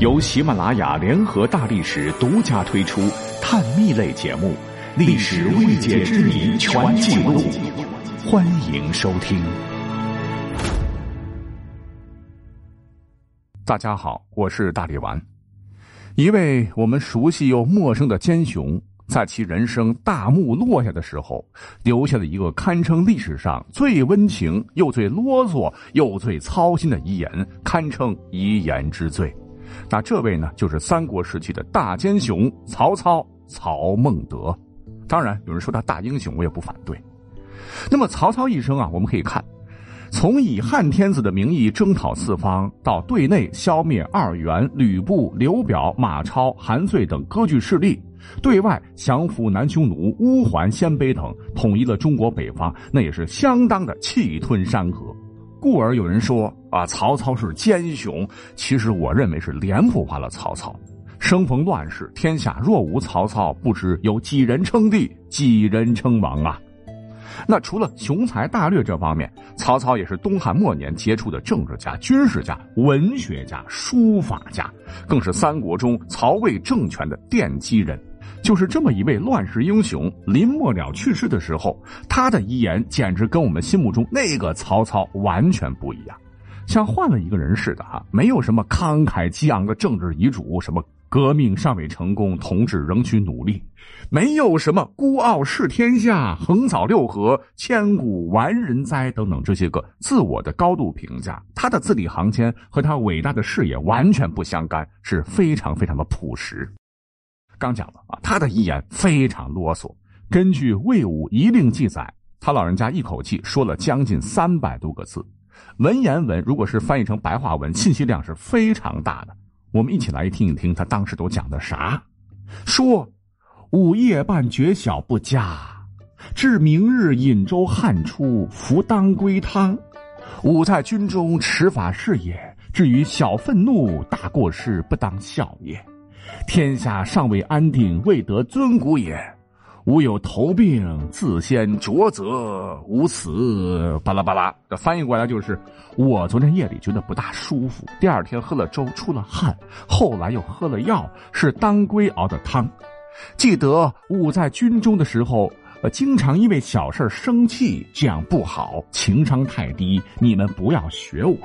由喜马拉雅联合大历史独家推出探秘类节目《历史未解之谜全记录》，欢迎收听。大家好，我是大力丸。一位我们熟悉又陌生的奸雄，在其人生大幕落下的时候，留下了一个堪称历史上最温情又最啰嗦又最操心的遗言，堪称遗言之最。那这位呢，就是三国时期的大奸雄曹操曹孟德。当然，有人说他大英雄，我也不反对。那么曹操一生啊，我们可以看，从以汉天子的名义征讨四方，到对内消灭二袁、吕布、刘表、马超、韩遂等割据势力，对外降服南匈奴、乌桓、鲜卑等，统一了中国北方，那也是相当的气吞山河。故而有人说啊，曹操是奸雄。其实我认为是脸谱化了曹操。生逢乱世，天下若无曹操，不知有几人称帝，几人称王啊！那除了雄才大略这方面，曹操也是东汉末年杰出的政治家、军事家、文学家、书法家，更是三国中曹魏政权的奠基人。就是这么一位乱世英雄，临末了去世的时候，他的遗言简直跟我们心目中那个曹操完全不一样，像换了一个人似的哈。没有什么慷慨激昂的政治遗嘱，什么革命尚未成功，同志仍需努力，没有什么孤傲视天下，横扫六合，千古完人哉等等这些个自我的高度评价。他的字里行间和他伟大的事业完全不相干，是非常非常的朴实。刚讲了啊，他的遗言非常啰嗦。根据魏武遗令记载，他老人家一口气说了将近三百多个字。文言文如果是翻译成白话文，信息量是非常大的。我们一起来听一听他当时都讲的啥。说午夜半觉晓不佳，至明日尹州汉出，服当归汤。吾在军中持法事也，至于小愤怒、大过失，不当笑也。天下尚未安定，未得尊古也。吾有头病，自先着责，无此巴拉巴拉。这翻译过来就是：我昨天夜里觉得不大舒服，第二天喝了粥出了汗，后来又喝了药，是当归熬的汤。记得吾在军中的时候，呃，经常因为小事生气，这样不好，情商太低。你们不要学我。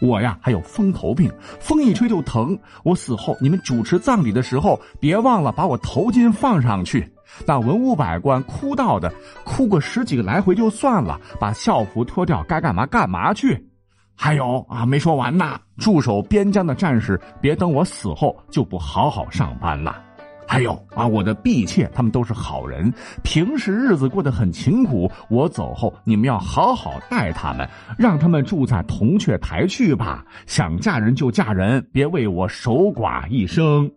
我呀，还有风头病，风一吹就疼。我死后，你们主持葬礼的时候，别忘了把我头巾放上去。那文武百官哭到的，哭个十几个来回就算了，把校服脱掉，该干嘛干嘛去。还有啊，没说完呢，驻守边疆的战士，别等我死后就不好好上班了。还有啊，我的婢妾，他们都是好人，平时日子过得很勤苦。我走后，你们要好好待他们，让他们住在铜雀台去吧。想嫁人就嫁人，别为我守寡一生。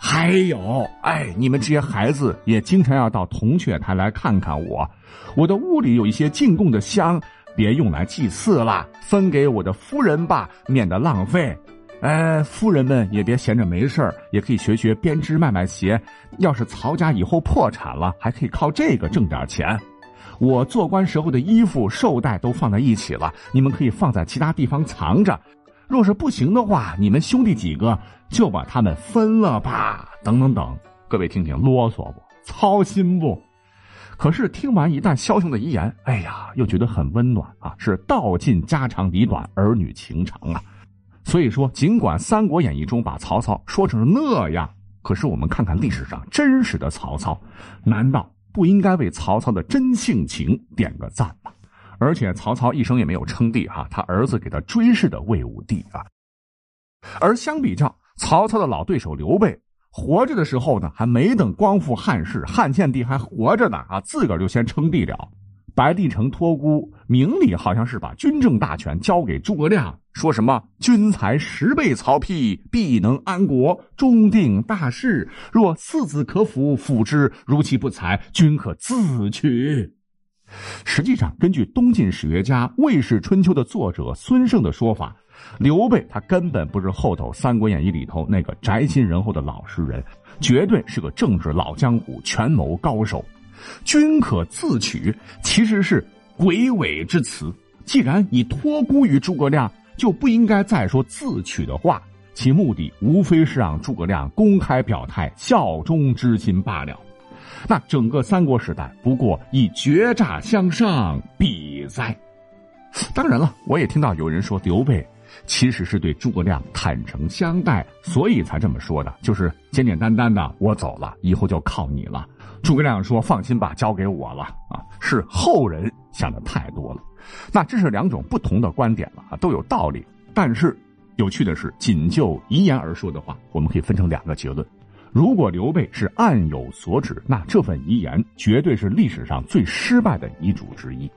还有，哎，你们这些孩子也经常要到铜雀台来看看我。我的屋里有一些进贡的香，别用来祭祀了，分给我的夫人吧，免得浪费。哎，夫人们也别闲着没事也可以学学编织卖卖鞋。要是曹家以后破产了，还可以靠这个挣点钱。我做官时候的衣服、绶带都放在一起了，你们可以放在其他地方藏着。若是不行的话，你们兄弟几个就把他们分了吧。等等等，各位听听，啰嗦不？操心不？可是听完一旦枭雄的遗言，哎呀，又觉得很温暖啊！是道尽家长里短，儿女情长啊。所以说，尽管《三国演义》中把曹操说成那样，可是我们看看历史上真实的曹操，难道不应该为曹操的真性情点个赞吗？而且曹操一生也没有称帝哈，他儿子给他追谥的魏武帝啊。而相比较，曹操的老对手刘备活着的时候呢，还没等光复汉室，汉献帝还活着呢啊，自个儿就先称帝了。白帝城托孤，明里好像是把军政大权交给诸葛亮，说什么军才十倍曹丕，必能安国，终定大事。若四子可辅，辅之；如其不才，均可自取。实际上，根据东晋史学家《魏氏春秋》的作者孙胜的说法，刘备他根本不是后头《三国演义》里头那个宅心仁厚的老实人，绝对是个政治老江湖、权谋高手。均可自取，其实是鬼尾之词。既然已托孤于诸葛亮，就不应该再说自取的话。其目的无非是让诸葛亮公开表态效忠之心罢了。那整个三国时代，不过以决诈相上，比哉！当然了，我也听到有人说刘备其实是对诸葛亮坦诚相待，所以才这么说的，就是简简单单的我走了，以后就靠你了。诸葛亮说：“放心吧，交给我了。”啊，是后人想的太多了。那这是两种不同的观点了啊，都有道理。但是有趣的是，仅就遗言而说的话，我们可以分成两个结论。如果刘备是暗有所指，那这份遗言绝对是历史上最失败的遗嘱之一；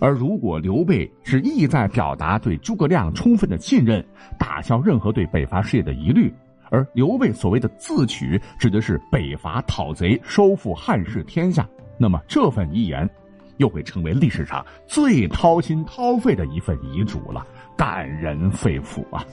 而如果刘备是意在表达对诸葛亮充分的信任，打消任何对北伐事业的疑虑，而刘备所谓的自取指的是北伐讨贼、收复汉室天下，那么这份遗言又会成为历史上最掏心掏肺的一份遗嘱了，感人肺腑啊！